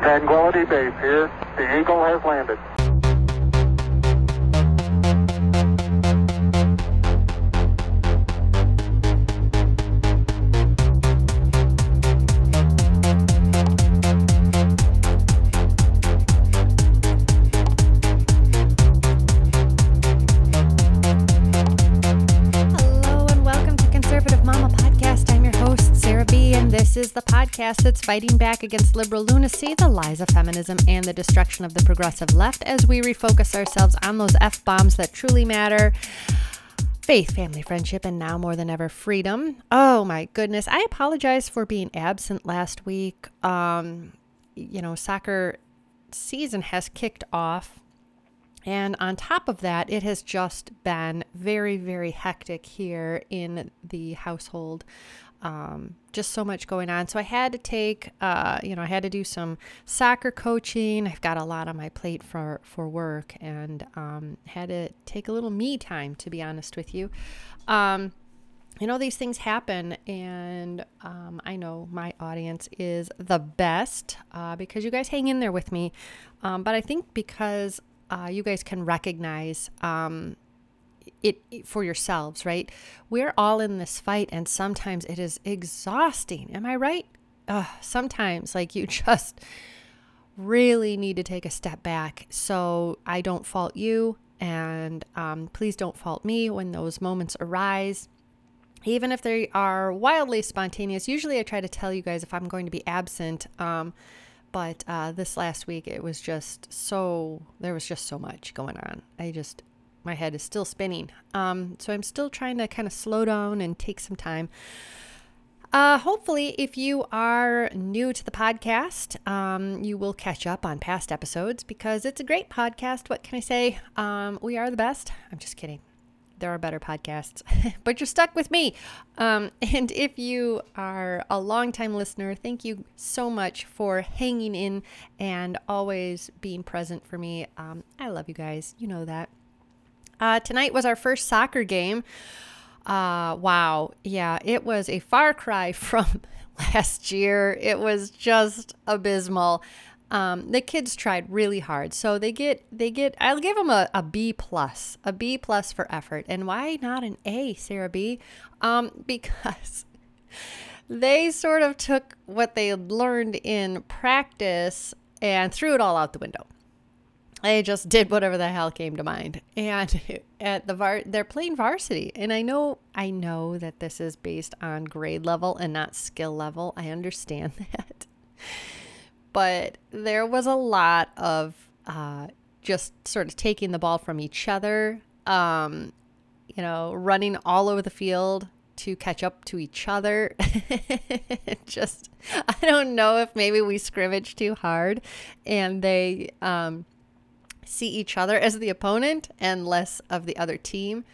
Tranquility Base here. The Eagle has landed. Podcast that's fighting back against liberal lunacy, the lies of feminism, and the destruction of the progressive left as we refocus ourselves on those F bombs that truly matter faith, family, friendship, and now more than ever, freedom. Oh my goodness. I apologize for being absent last week. Um, you know, soccer season has kicked off. And on top of that, it has just been very, very hectic here in the household. Um, just so much going on. So I had to take, uh, you know, I had to do some soccer coaching. I've got a lot on my plate for for work, and um, had to take a little me time, to be honest with you. Um, you know these things happen and um, i know my audience is the best uh, because you guys hang in there with me um, but i think because uh, you guys can recognize um, it, for yourselves right we're all in this fight and sometimes it is exhausting am i right uh, sometimes like you just really need to take a step back so i don't fault you and um, please don't fault me when those moments arise even if they are wildly spontaneous. Usually, I try to tell you guys if I'm going to be absent. Um, but uh, this last week, it was just so, there was just so much going on. I just, my head is still spinning. Um, so I'm still trying to kind of slow down and take some time. Uh, hopefully, if you are new to the podcast, um, you will catch up on past episodes because it's a great podcast. What can I say? Um, we are the best. I'm just kidding there are better podcasts, but you're stuck with me. Um, and if you are a longtime listener, thank you so much for hanging in and always being present for me. Um, I love you guys. You know that. Uh, tonight was our first soccer game. Uh, wow. Yeah, it was a far cry from last year. It was just abysmal. Um, the kids tried really hard, so they get they get. I'll give them a, a B plus, a B plus for effort. And why not an A, Sarah B? Um, because they sort of took what they learned in practice and threw it all out the window. They just did whatever the hell came to mind. And at the var, they're playing varsity. And I know, I know that this is based on grade level and not skill level. I understand that but there was a lot of uh, just sort of taking the ball from each other, um, you know, running all over the field to catch up to each other. just, I don't know if maybe we scrimmage too hard and they um, see each other as the opponent and less of the other team.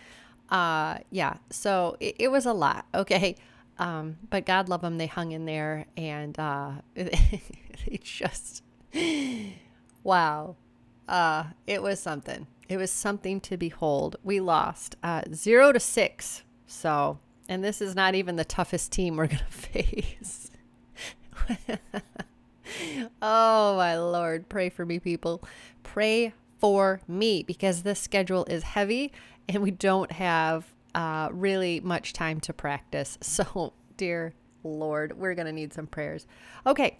Uh, yeah, so it, it was a lot. Okay. Um, but God love them, they hung in there and uh, they just, wow. Uh, it was something. It was something to behold. We lost uh, zero to six. So, and this is not even the toughest team we're going to face. oh, my Lord. Pray for me, people. Pray for me because this schedule is heavy and we don't have uh, really much time to practice. So, dear Lord, we're going to need some prayers. Okay.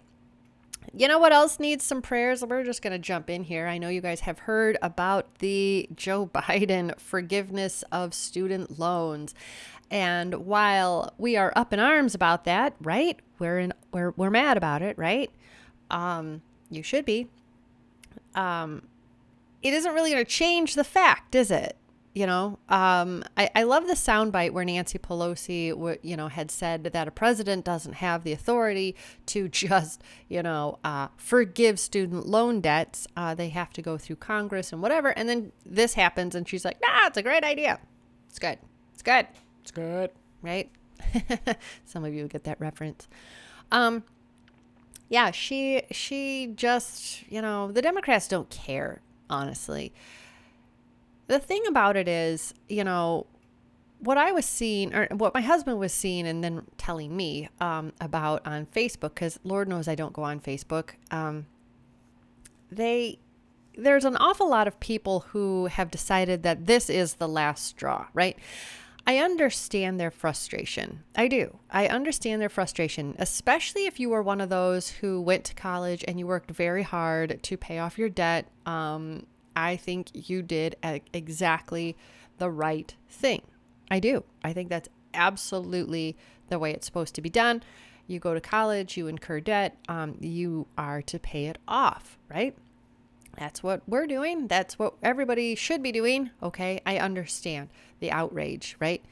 You know what else needs some prayers? We're just going to jump in here. I know you guys have heard about the Joe Biden forgiveness of student loans. And while we are up in arms about that, right? We're in we're we're mad about it, right? Um you should be. Um it isn't really going to change the fact, is it? you know um, I, I love the soundbite where nancy pelosi w- you know had said that a president doesn't have the authority to just you know uh, forgive student loan debts. Uh, they have to go through congress and whatever. And then this happens and she's like nah it's a great idea. It's good. It's good. It's good. Right? Some of you get that reference. Um yeah she she just you know the democrats don't care honestly the thing about it is, you know, what I was seeing, or what my husband was seeing, and then telling me um, about on Facebook, because Lord knows I don't go on Facebook. Um, they there's an awful lot of people who have decided that this is the last straw, right? I understand their frustration. I do. I understand their frustration, especially if you were one of those who went to college and you worked very hard to pay off your debt. Um, I think you did exactly the right thing. I do. I think that's absolutely the way it's supposed to be done. You go to college, you incur debt, um, you are to pay it off, right? That's what we're doing. That's what everybody should be doing. Okay, I understand the outrage, right?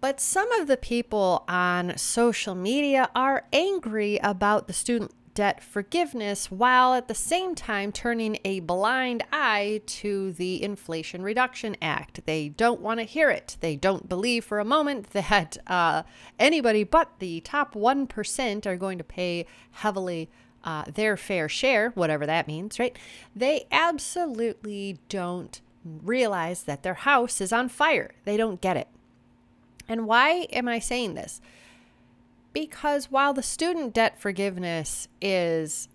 But some of the people on social media are angry about the student debt forgiveness while at the same time turning a blind eye to the Inflation Reduction Act. They don't want to hear it. They don't believe for a moment that uh, anybody but the top 1% are going to pay heavily uh, their fair share, whatever that means, right? They absolutely don't realize that their house is on fire. They don't get it. And why am I saying this? Because while the student debt forgiveness is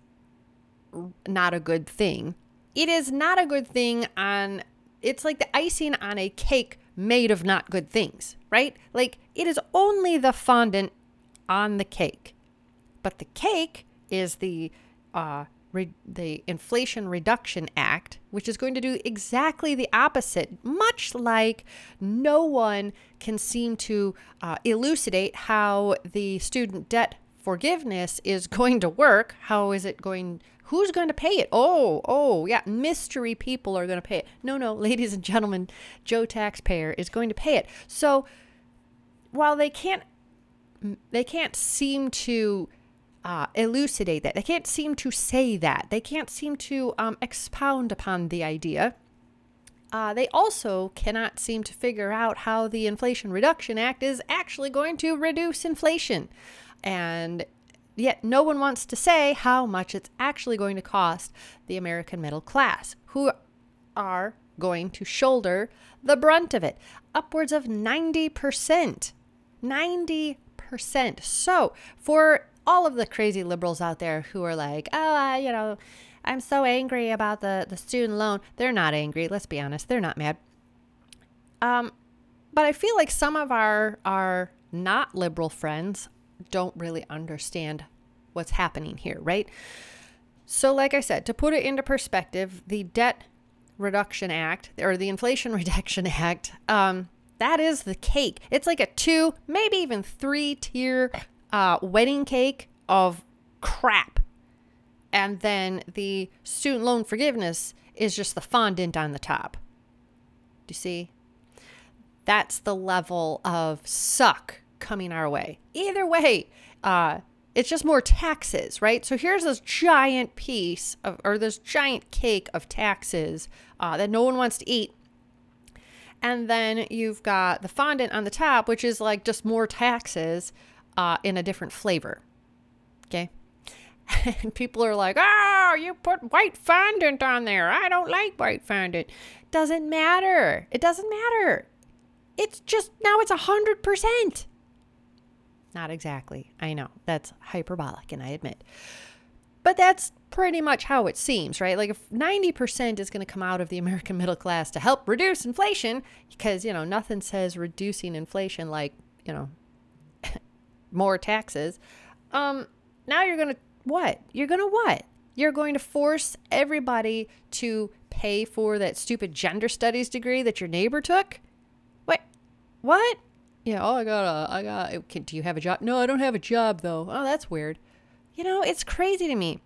not a good thing, it is not a good thing on it's like the icing on a cake made of not good things, right? Like it is only the fondant on the cake. But the cake is the uh, re- the Inflation Reduction Act, which is going to do exactly the opposite, much like no one can seem to uh, elucidate how the student debt forgiveness is going to work. How is it going? Who's going to pay it? Oh, oh, yeah, mystery people are going to pay it. No, no, ladies and gentlemen, Joe taxpayer is going to pay it. So while they can't, they can't seem to uh, elucidate that. They can't seem to say that. They can't seem to um, expound upon the idea. Uh, they also cannot seem to figure out how the Inflation Reduction Act is actually going to reduce inflation. And yet, no one wants to say how much it's actually going to cost the American middle class, who are going to shoulder the brunt of it. Upwards of 90%. 90%. So, for all of the crazy liberals out there who are like, oh, I, you know, I'm so angry about the, the student loan. They're not angry. Let's be honest. They're not mad. Um, but I feel like some of our, our not liberal friends don't really understand what's happening here, right? So, like I said, to put it into perspective, the Debt Reduction Act or the Inflation Reduction Act, um, that is the cake. It's like a two, maybe even three tier uh, wedding cake of crap. And then the student loan forgiveness is just the fondant on the top. Do you see? That's the level of suck coming our way. Either way, uh, it's just more taxes, right? So here's this giant piece of, or this giant cake of taxes uh, that no one wants to eat. And then you've got the fondant on the top, which is like just more taxes uh, in a different flavor. Okay. And people are like, oh, you put white fondant on there. I don't like white fondant. Doesn't matter. It doesn't matter. It's just now it's a hundred percent. Not exactly. I know that's hyperbolic, and I admit. But that's pretty much how it seems, right? Like if 90% is going to come out of the American middle class to help reduce inflation, because, you know, nothing says reducing inflation like, you know, more taxes. Um, now you're going to what? You're going to what? You're going to force everybody to pay for that stupid gender studies degree that your neighbor took? What? What? Yeah, oh, I got a, I got, can, do you have a job? No, I don't have a job though. Oh, that's weird. You know, it's crazy to me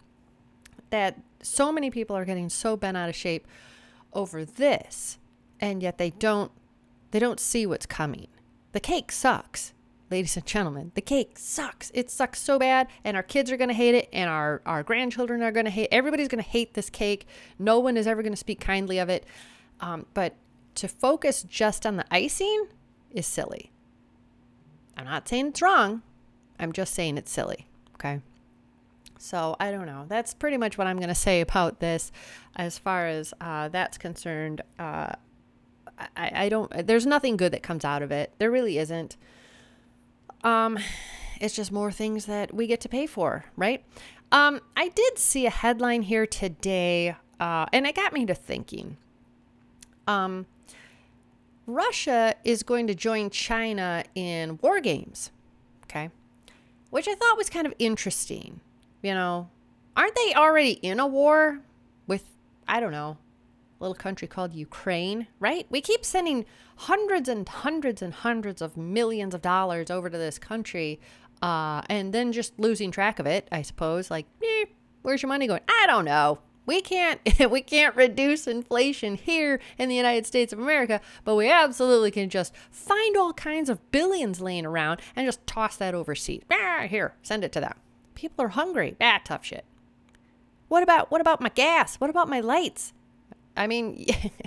that so many people are getting so bent out of shape over this and yet they don't they don't see what's coming. The cake sucks ladies and gentlemen, the cake sucks. It sucks so bad, and our kids are going to hate it, and our, our grandchildren are going to hate Everybody's going to hate this cake. No one is ever going to speak kindly of it. Um, but to focus just on the icing is silly. I'm not saying it's wrong, I'm just saying it's silly. Okay. So I don't know. That's pretty much what I'm going to say about this as far as uh, that's concerned. Uh, I, I don't, there's nothing good that comes out of it. There really isn't. Um, it's just more things that we get to pay for, right? Um, I did see a headline here today, uh, and it got me to thinking. Um, Russia is going to join China in war games, okay? Which I thought was kind of interesting. You know, aren't they already in a war with, I don't know, a little country called Ukraine, right? We keep sending hundreds and hundreds and hundreds of millions of dollars over to this country uh, and then just losing track of it, I suppose. Like, eh, where's your money going? I don't know. We can't we can't reduce inflation here in the United States of America, but we absolutely can just find all kinds of billions laying around and just toss that overseas. Ah, here, send it to them. People are hungry. Ah, tough shit. What about what about my gas? What about my lights? I mean,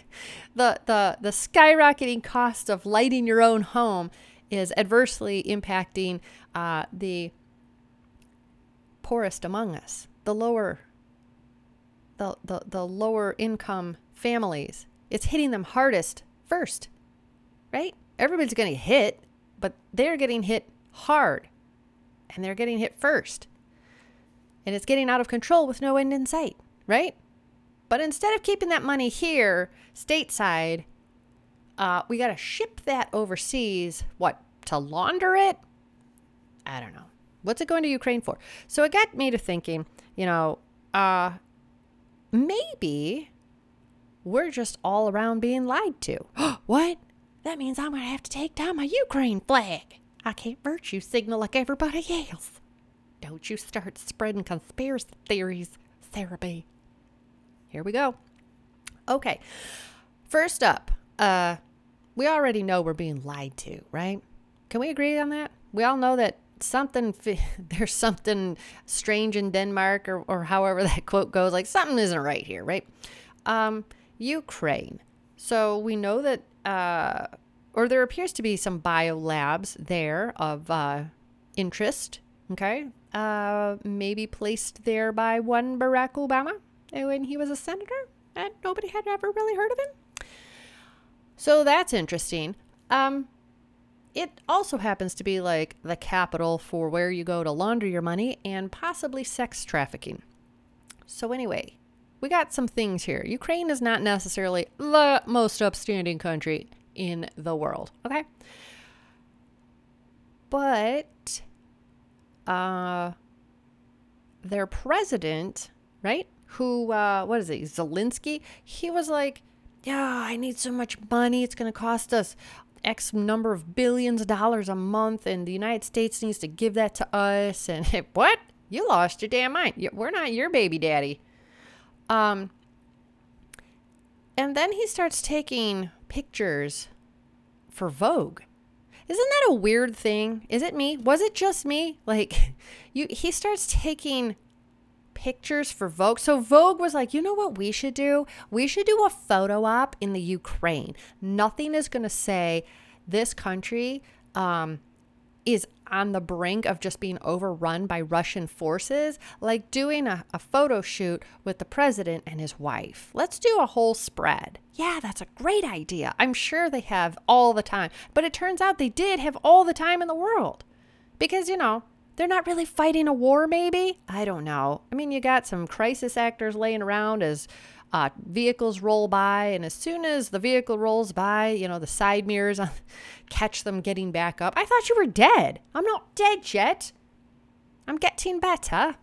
the the the skyrocketing cost of lighting your own home is adversely impacting uh, the poorest among us, the lower the, the, the lower income families. It's hitting them hardest first, right? Everybody's getting hit, but they're getting hit hard and they're getting hit first. And it's getting out of control with no end in sight, right? But instead of keeping that money here, stateside, uh, we got to ship that overseas. What, to launder it? I don't know. What's it going to Ukraine for? So it got me to thinking, you know, uh, maybe we're just all around being lied to. what? That means I'm going to have to take down my Ukraine flag. I can't virtue signal like everybody else. Don't you start spreading conspiracy theories, Sarah B. Here we go. Okay. First up, uh, we already know we're being lied to, right? Can we agree on that? We all know that something there's something strange in Denmark or, or however that quote goes like something isn't right here right um, Ukraine so we know that uh, or there appears to be some bio labs there of uh, interest okay uh, maybe placed there by one Barack Obama when he was a senator and nobody had ever really heard of him so that's interesting um, it also happens to be like the capital for where you go to launder your money and possibly sex trafficking. So, anyway, we got some things here. Ukraine is not necessarily the most upstanding country in the world, okay? But uh, their president, right? Who, uh, what is it, Zelensky? He was like, yeah, I need so much money. It's going to cost us X number of billions of dollars a month, and the United States needs to give that to us. And what? You lost your damn mind. We're not your baby daddy. Um, and then he starts taking pictures for Vogue. Isn't that a weird thing? Is it me? Was it just me? Like, you, he starts taking pictures for Vogue. So Vogue was like, you know what we should do? We should do a photo op in the Ukraine. Nothing is going to say this country um, is on the brink of just being overrun by Russian forces, like doing a, a, photo shoot with the president and his wife. Let's do a whole spread. Yeah, that's a great idea. I'm sure they have all the time. But it turns out they did have all the time in the world. Because, you know, they're not really fighting a war, maybe? I don't know. I mean, you got some crisis actors laying around as uh, vehicles roll by, and as soon as the vehicle rolls by, you know, the side mirrors catch them getting back up. I thought you were dead. I'm not dead yet. I'm getting better.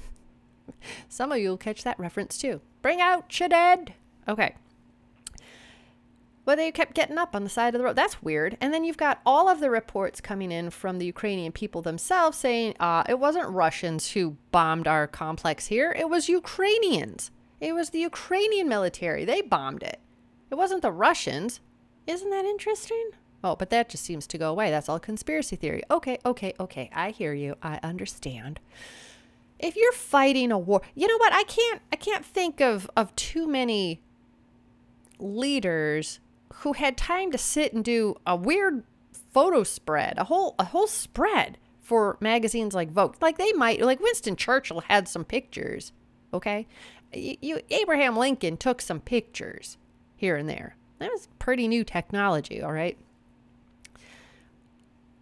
Some of you will catch that reference too. Bring out your dead. Okay. But they kept getting up on the side of the road. That's weird. And then you've got all of the reports coming in from the Ukrainian people themselves saying uh, it wasn't Russians who bombed our complex here, it was Ukrainians. It was the Ukrainian military. They bombed it. It wasn't the Russians. Isn't that interesting? Oh, but that just seems to go away. That's all conspiracy theory. Okay, okay, okay. I hear you. I understand. If you're fighting a war, you know what? I can't I can't think of of too many leaders who had time to sit and do a weird photo spread, a whole a whole spread for magazines like Vogue. Like they might like Winston Churchill had some pictures, okay? You, Abraham Lincoln took some pictures here and there. That was pretty new technology, all right?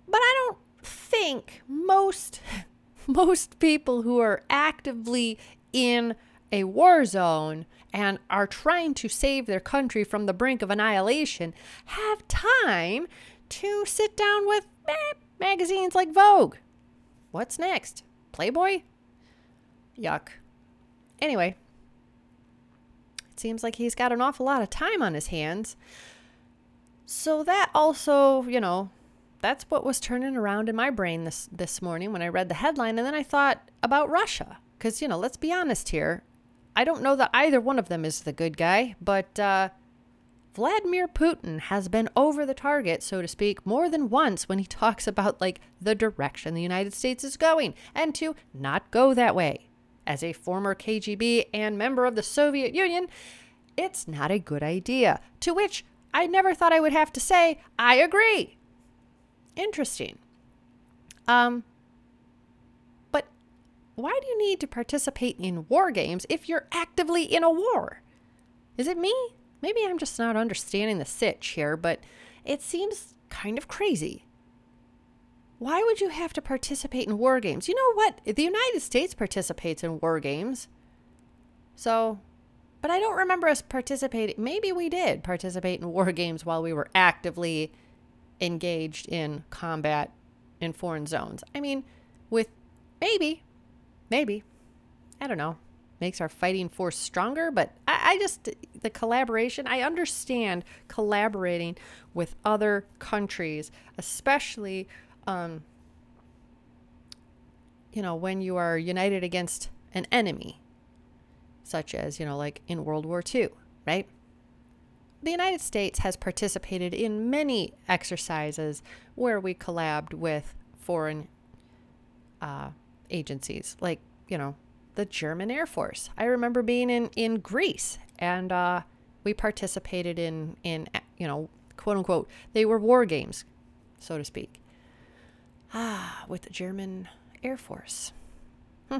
But I don't think most most people who are actively in a war zone and are trying to save their country from the brink of annihilation have time to sit down with eh, magazines like Vogue. What's next? Playboy? Yuck. Anyway, seems like he's got an awful lot of time on his hands. So that also, you know, that's what was turning around in my brain this this morning when I read the headline and then I thought about Russia cuz you know, let's be honest here. I don't know that either one of them is the good guy, but uh, Vladimir Putin has been over the target, so to speak, more than once when he talks about like the direction the United States is going and to not go that way. As a former KGB and member of the Soviet Union, it's not a good idea. To which I never thought I would have to say, I agree. Interesting. Um, but why do you need to participate in war games if you're actively in a war? Is it me? Maybe I'm just not understanding the sitch here, but it seems kind of crazy. Why would you have to participate in war games? You know what? The United States participates in war games. So, but I don't remember us participating. Maybe we did participate in war games while we were actively engaged in combat in foreign zones. I mean, with maybe, maybe, I don't know, makes our fighting force stronger. But I, I just, the collaboration, I understand collaborating with other countries, especially, um, you know, when you are united against an enemy, such as, you know, like in World War II, right? the United States has participated in many exercises where we collabed with foreign uh, agencies, like, you know, the German Air Force. I remember being in, in Greece and uh, we participated in, in, you know, quote unquote, they were war games, so to speak, ah, with the German Air Force. Hmm.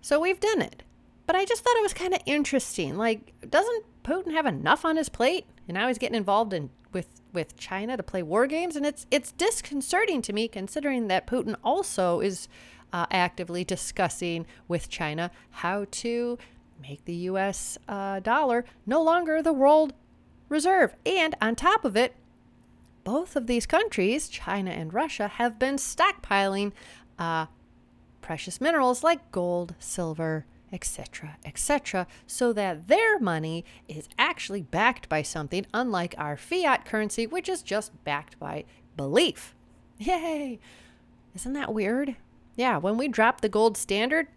So we've done it. But I just thought it was kind of interesting. Like, doesn't Putin have enough on his plate? And now he's getting involved in with with China to play war games, and it's it's disconcerting to me considering that Putin also is uh, actively discussing with China how to make the U.S. Uh, dollar no longer the world reserve. And on top of it, both of these countries, China and Russia, have been stockpiling uh, precious minerals like gold, silver, etc., etc., so that their money is actually backed by something, unlike our fiat currency, which is just backed by belief. Yay! Isn't that weird? Yeah, when we dropped the gold standard,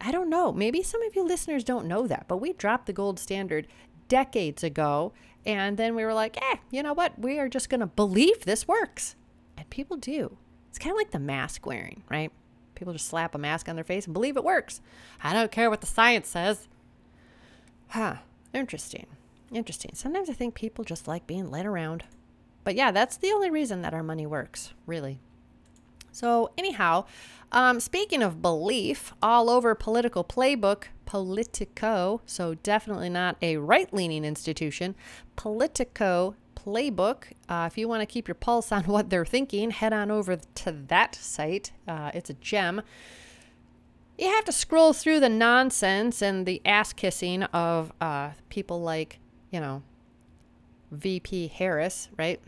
I don't know, maybe some of you listeners don't know that, but we dropped the gold standard decades ago, and then we were like, eh, you know what? We are just going to believe this works. And people do. It's kind of like the mask wearing, right? People just slap a mask on their face and believe it works. I don't care what the science says. Huh. Interesting. Interesting. Sometimes I think people just like being led around. But yeah, that's the only reason that our money works, really. So, anyhow, um, speaking of belief, all over Politico playbook, Politico, so definitely not a right leaning institution, Politico playbook. Uh, if you want to keep your pulse on what they're thinking, head on over to that site. Uh, it's a gem. You have to scroll through the nonsense and the ass kissing of uh, people like, you know, VP Harris, right?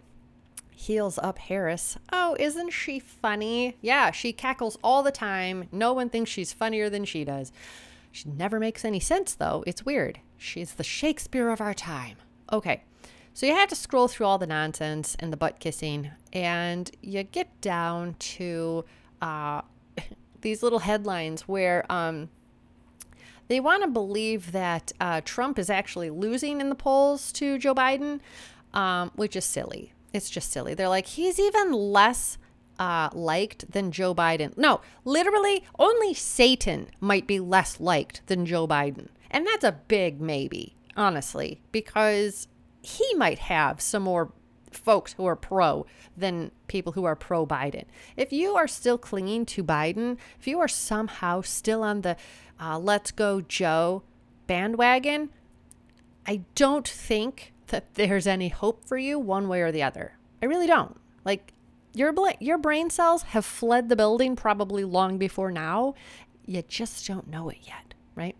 Heels up Harris. Oh, isn't she funny? Yeah, she cackles all the time. No one thinks she's funnier than she does. She never makes any sense, though. It's weird. She's the Shakespeare of our time. Okay. So you have to scroll through all the nonsense and the butt kissing, and you get down to uh, these little headlines where um, they want to believe that uh, Trump is actually losing in the polls to Joe Biden, um, which is silly. It's just silly. They're like, he's even less uh, liked than Joe Biden. No, literally, only Satan might be less liked than Joe Biden. And that's a big maybe, honestly, because he might have some more folks who are pro than people who are pro Biden. If you are still clinging to Biden, if you are somehow still on the uh, let's go Joe bandwagon, I don't think that there's any hope for you one way or the other. I really don't. Like, Your your brain cells have fled the building probably long before now. You just don't know it yet, right?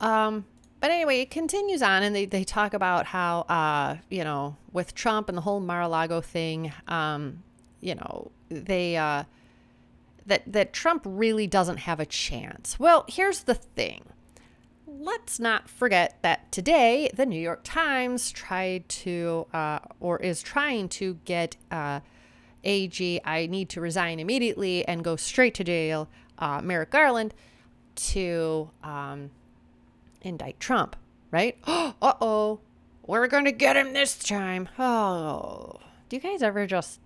Um, but anyway, it continues on, and they, they talk about how, uh, you know, with Trump and the whole Mar-a-Lago thing, um, you know, they, uh, that, that Trump really doesn't have a chance. Well, here's the thing. Let's not forget that today the New York Times tried to, uh, or is trying to get uh, AG, I need to resign immediately and go straight to jail, uh, Merrick Garland, to um, indict Trump, right? uh oh, we're going to get him this time. Oh, do you guys ever just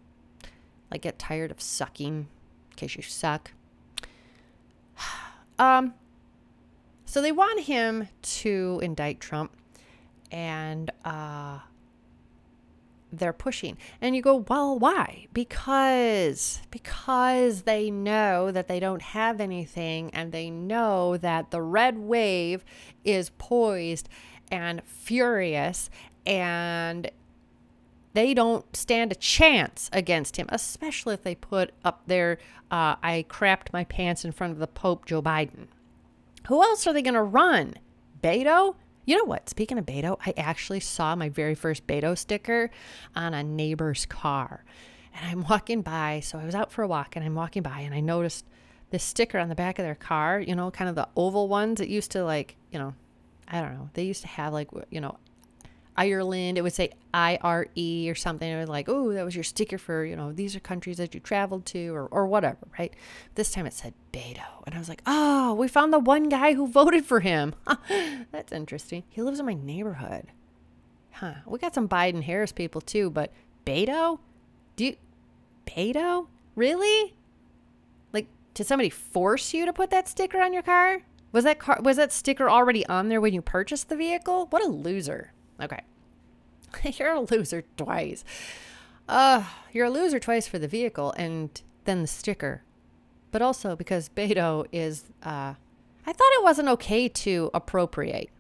like get tired of sucking in case you suck? um, so they want him to indict Trump, and uh, they're pushing. And you go, well, why? Because because they know that they don't have anything and they know that the red wave is poised and furious and they don't stand a chance against him, especially if they put up their uh, I crapped my pants in front of the Pope, Joe Biden. Who else are they going to run? Beto? You know what? Speaking of Beto, I actually saw my very first Beto sticker on a neighbor's car. And I'm walking by. So I was out for a walk and I'm walking by and I noticed this sticker on the back of their car, you know, kind of the oval ones that used to like, you know, I don't know. They used to have like, you know, Ireland, it would say IRE or something. It was like, oh, that was your sticker for, you know, these are countries that you traveled to or, or whatever, right? This time it said Beto. And I was like, oh, we found the one guy who voted for him. That's interesting. He lives in my neighborhood. Huh. We got some Biden Harris people too, but Beto? Do you, Beto? Really? Like, did somebody force you to put that sticker on your car? Was that car was that sticker already on there when you purchased the vehicle? What a loser. Okay. you're a loser twice. Uh, you're a loser twice for the vehicle and then the sticker. But also because Beto is, uh, I thought it wasn't okay to appropriate.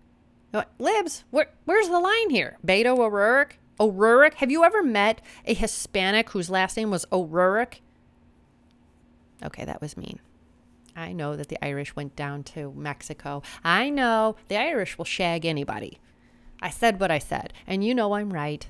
Libs, where, where's the line here? Beto O'Rourke? O'Rourke? Have you ever met a Hispanic whose last name was O'Rourke? Okay, that was mean. I know that the Irish went down to Mexico. I know the Irish will shag anybody. I said what I said, and you know I'm right.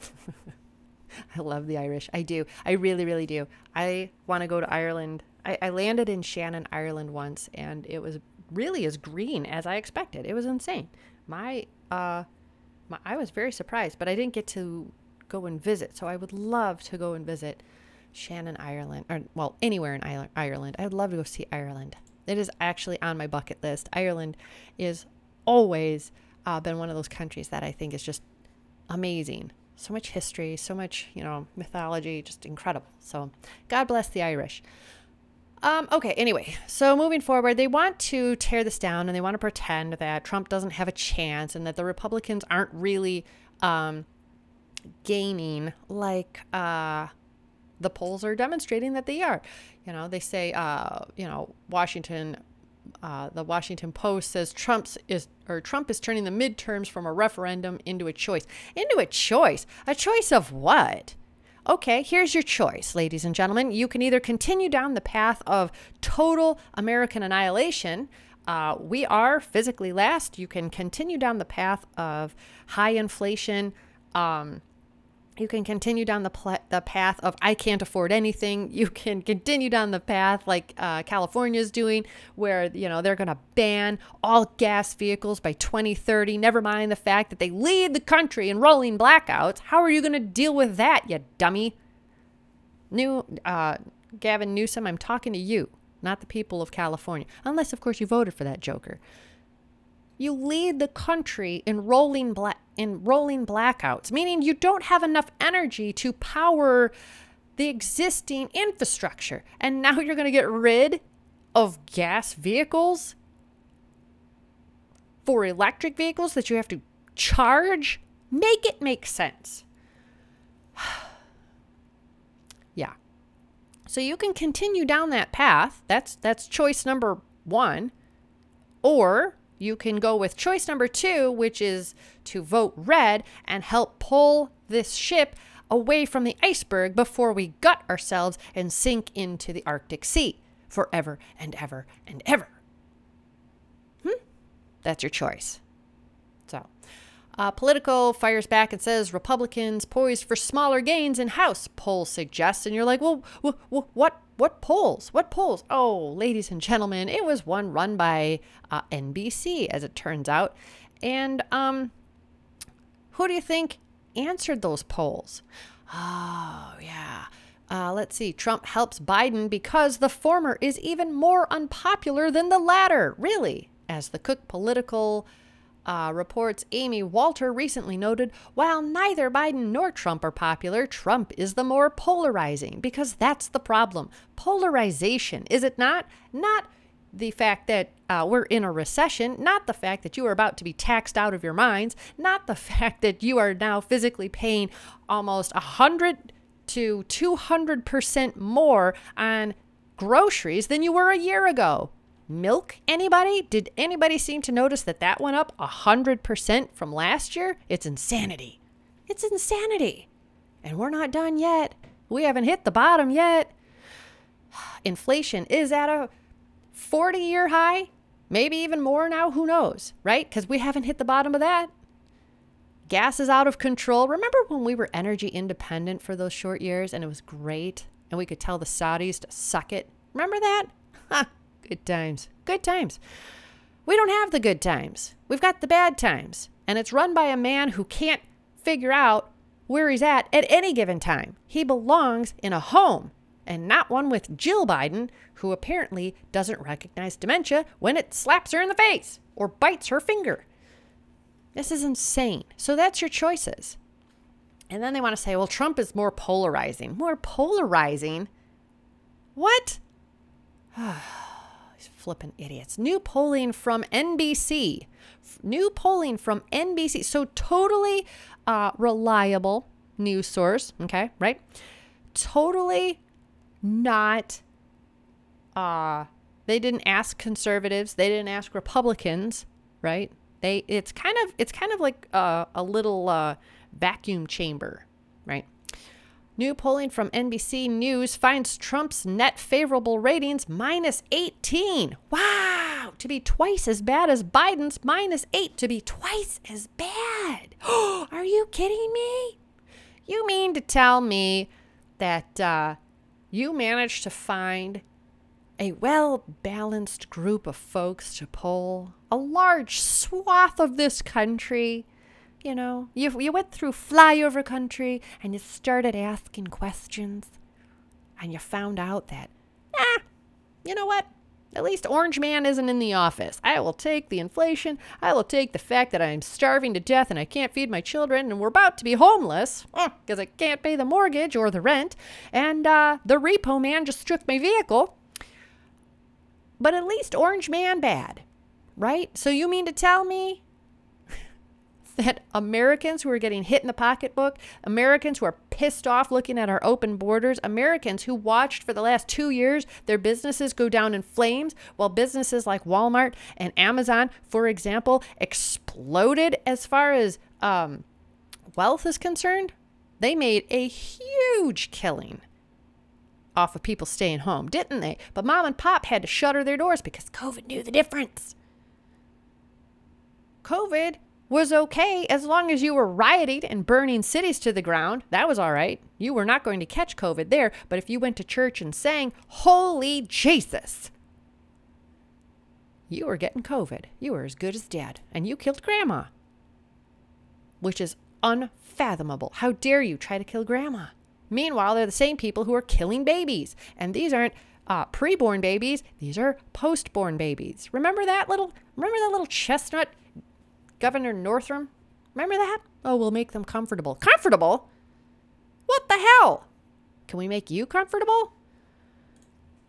I love the Irish. I do. I really, really do. I want to go to Ireland. I, I, landed in Shannon, Ireland once, and it was really as green as I expected. It was insane. My, uh, my, I was very surprised, but I didn't get to go and visit. So I would love to go and visit Shannon, Ireland, or well, anywhere in Ireland. I would love to go see Ireland. It is actually on my bucket list. Ireland is always uh, been one of those countries that I think is just amazing. So much history, so much, you know, mythology, just incredible. So God bless the Irish. Um, okay, anyway, so moving forward, they want to tear this down and they want to pretend that Trump doesn't have a chance and that the Republicans aren't really um, gaining like uh, the polls are demonstrating that they are. You know, they say, uh, you know, Washington uh, the Washington Post says Trump's is or Trump is turning the midterms from a referendum into a choice. Into a choice. A choice of what? Okay, here's your choice, ladies and gentlemen. You can either continue down the path of total American annihilation. Uh, we are physically last. You can continue down the path of high inflation. Um, you can continue down the pl- the path of I can't afford anything. You can continue down the path like uh, California is doing, where you know they're going to ban all gas vehicles by 2030. Never mind the fact that they lead the country in rolling blackouts. How are you going to deal with that, you dummy? New uh, Gavin Newsom, I'm talking to you, not the people of California, unless of course you voted for that joker. You lead the country in rolling black in rolling blackouts, meaning you don't have enough energy to power the existing infrastructure. And now you're going to get rid of gas vehicles for electric vehicles that you have to charge. Make it make sense. yeah. So you can continue down that path. That's that's choice number 1. Or you can go with choice number two, which is to vote red and help pull this ship away from the iceberg before we gut ourselves and sink into the Arctic Sea forever and ever and ever. Hmm? That's your choice. So, uh, Politico fires back and says Republicans poised for smaller gains in House, poll suggests, And you're like, well, wh- wh- what what polls? What polls? Oh, ladies and gentlemen, it was one run by uh, NBC, as it turns out. And um, who do you think answered those polls? Oh, yeah. Uh, let's see. Trump helps Biden because the former is even more unpopular than the latter. Really? As the Cook political uh, reports Amy Walter recently noted while neither Biden nor Trump are popular, Trump is the more polarizing because that's the problem. Polarization, is it not? Not the fact that uh, we're in a recession, not the fact that you are about to be taxed out of your minds, not the fact that you are now physically paying almost 100 to 200% more on groceries than you were a year ago. Milk, anybody? Did anybody seem to notice that that went up 100% from last year? It's insanity. It's insanity. And we're not done yet. We haven't hit the bottom yet. Inflation is at a 40 year high, maybe even more now. Who knows, right? Because we haven't hit the bottom of that. Gas is out of control. Remember when we were energy independent for those short years and it was great and we could tell the Saudis to suck it? Remember that? Good times. Good times. We don't have the good times. We've got the bad times. And it's run by a man who can't figure out where he's at at any given time. He belongs in a home and not one with Jill Biden, who apparently doesn't recognize dementia when it slaps her in the face or bites her finger. This is insane. So that's your choices. And then they want to say, well, Trump is more polarizing. More polarizing? What? flipping idiots. New polling from NBC. New polling from NBC. So totally uh, reliable news source. Okay, right? Totally not. Uh, they didn't ask conservatives. They didn't ask Republicans. Right? They. It's kind of. It's kind of like a, a little uh, vacuum chamber. Right? New polling from NBC News finds Trump's net favorable ratings minus 18. Wow, to be twice as bad as Biden's minus 8, to be twice as bad. Are you kidding me? You mean to tell me that uh, you managed to find a well balanced group of folks to poll, a large swath of this country? You know, you, you went through flyover country and you started asking questions and you found out that, ah, you know what? At least Orange Man isn't in the office. I will take the inflation. I will take the fact that I'm starving to death and I can't feed my children and we're about to be homeless because I can't pay the mortgage or the rent. And uh, the repo man just took my vehicle. But at least Orange Man bad, right? So you mean to tell me that Americans who are getting hit in the pocketbook, Americans who are pissed off looking at our open borders, Americans who watched for the last two years their businesses go down in flames, while businesses like Walmart and Amazon, for example, exploded as far as um, wealth is concerned, they made a huge killing off of people staying home, didn't they? But mom and pop had to shutter their doors because COVID knew the difference. COVID was okay as long as you were rioting and burning cities to the ground. That was all right. You were not going to catch COVID there. But if you went to church and sang, Holy Jesus, you were getting COVID. You were as good as dead. And you killed grandma, which is unfathomable. How dare you try to kill grandma? Meanwhile, they're the same people who are killing babies. And these aren't uh, preborn babies, these are postborn babies. Remember that little, remember that little chestnut Governor Northam. Remember that? Oh, we'll make them comfortable. Comfortable? What the hell? Can we make you comfortable?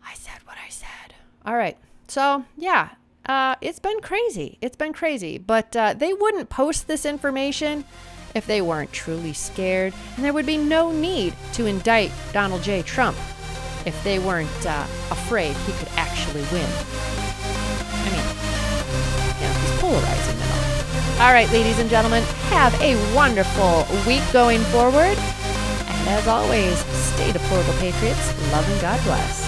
I said what I said. All right. So, yeah, uh, it's been crazy. It's been crazy. But uh, they wouldn't post this information if they weren't truly scared. And there would be no need to indict Donald J. Trump if they weren't uh, afraid he could actually win. I mean, you know, he's polarizing. All right, ladies and gentlemen, have a wonderful week going forward. And As always, stay deplorable patriots. Love and God bless.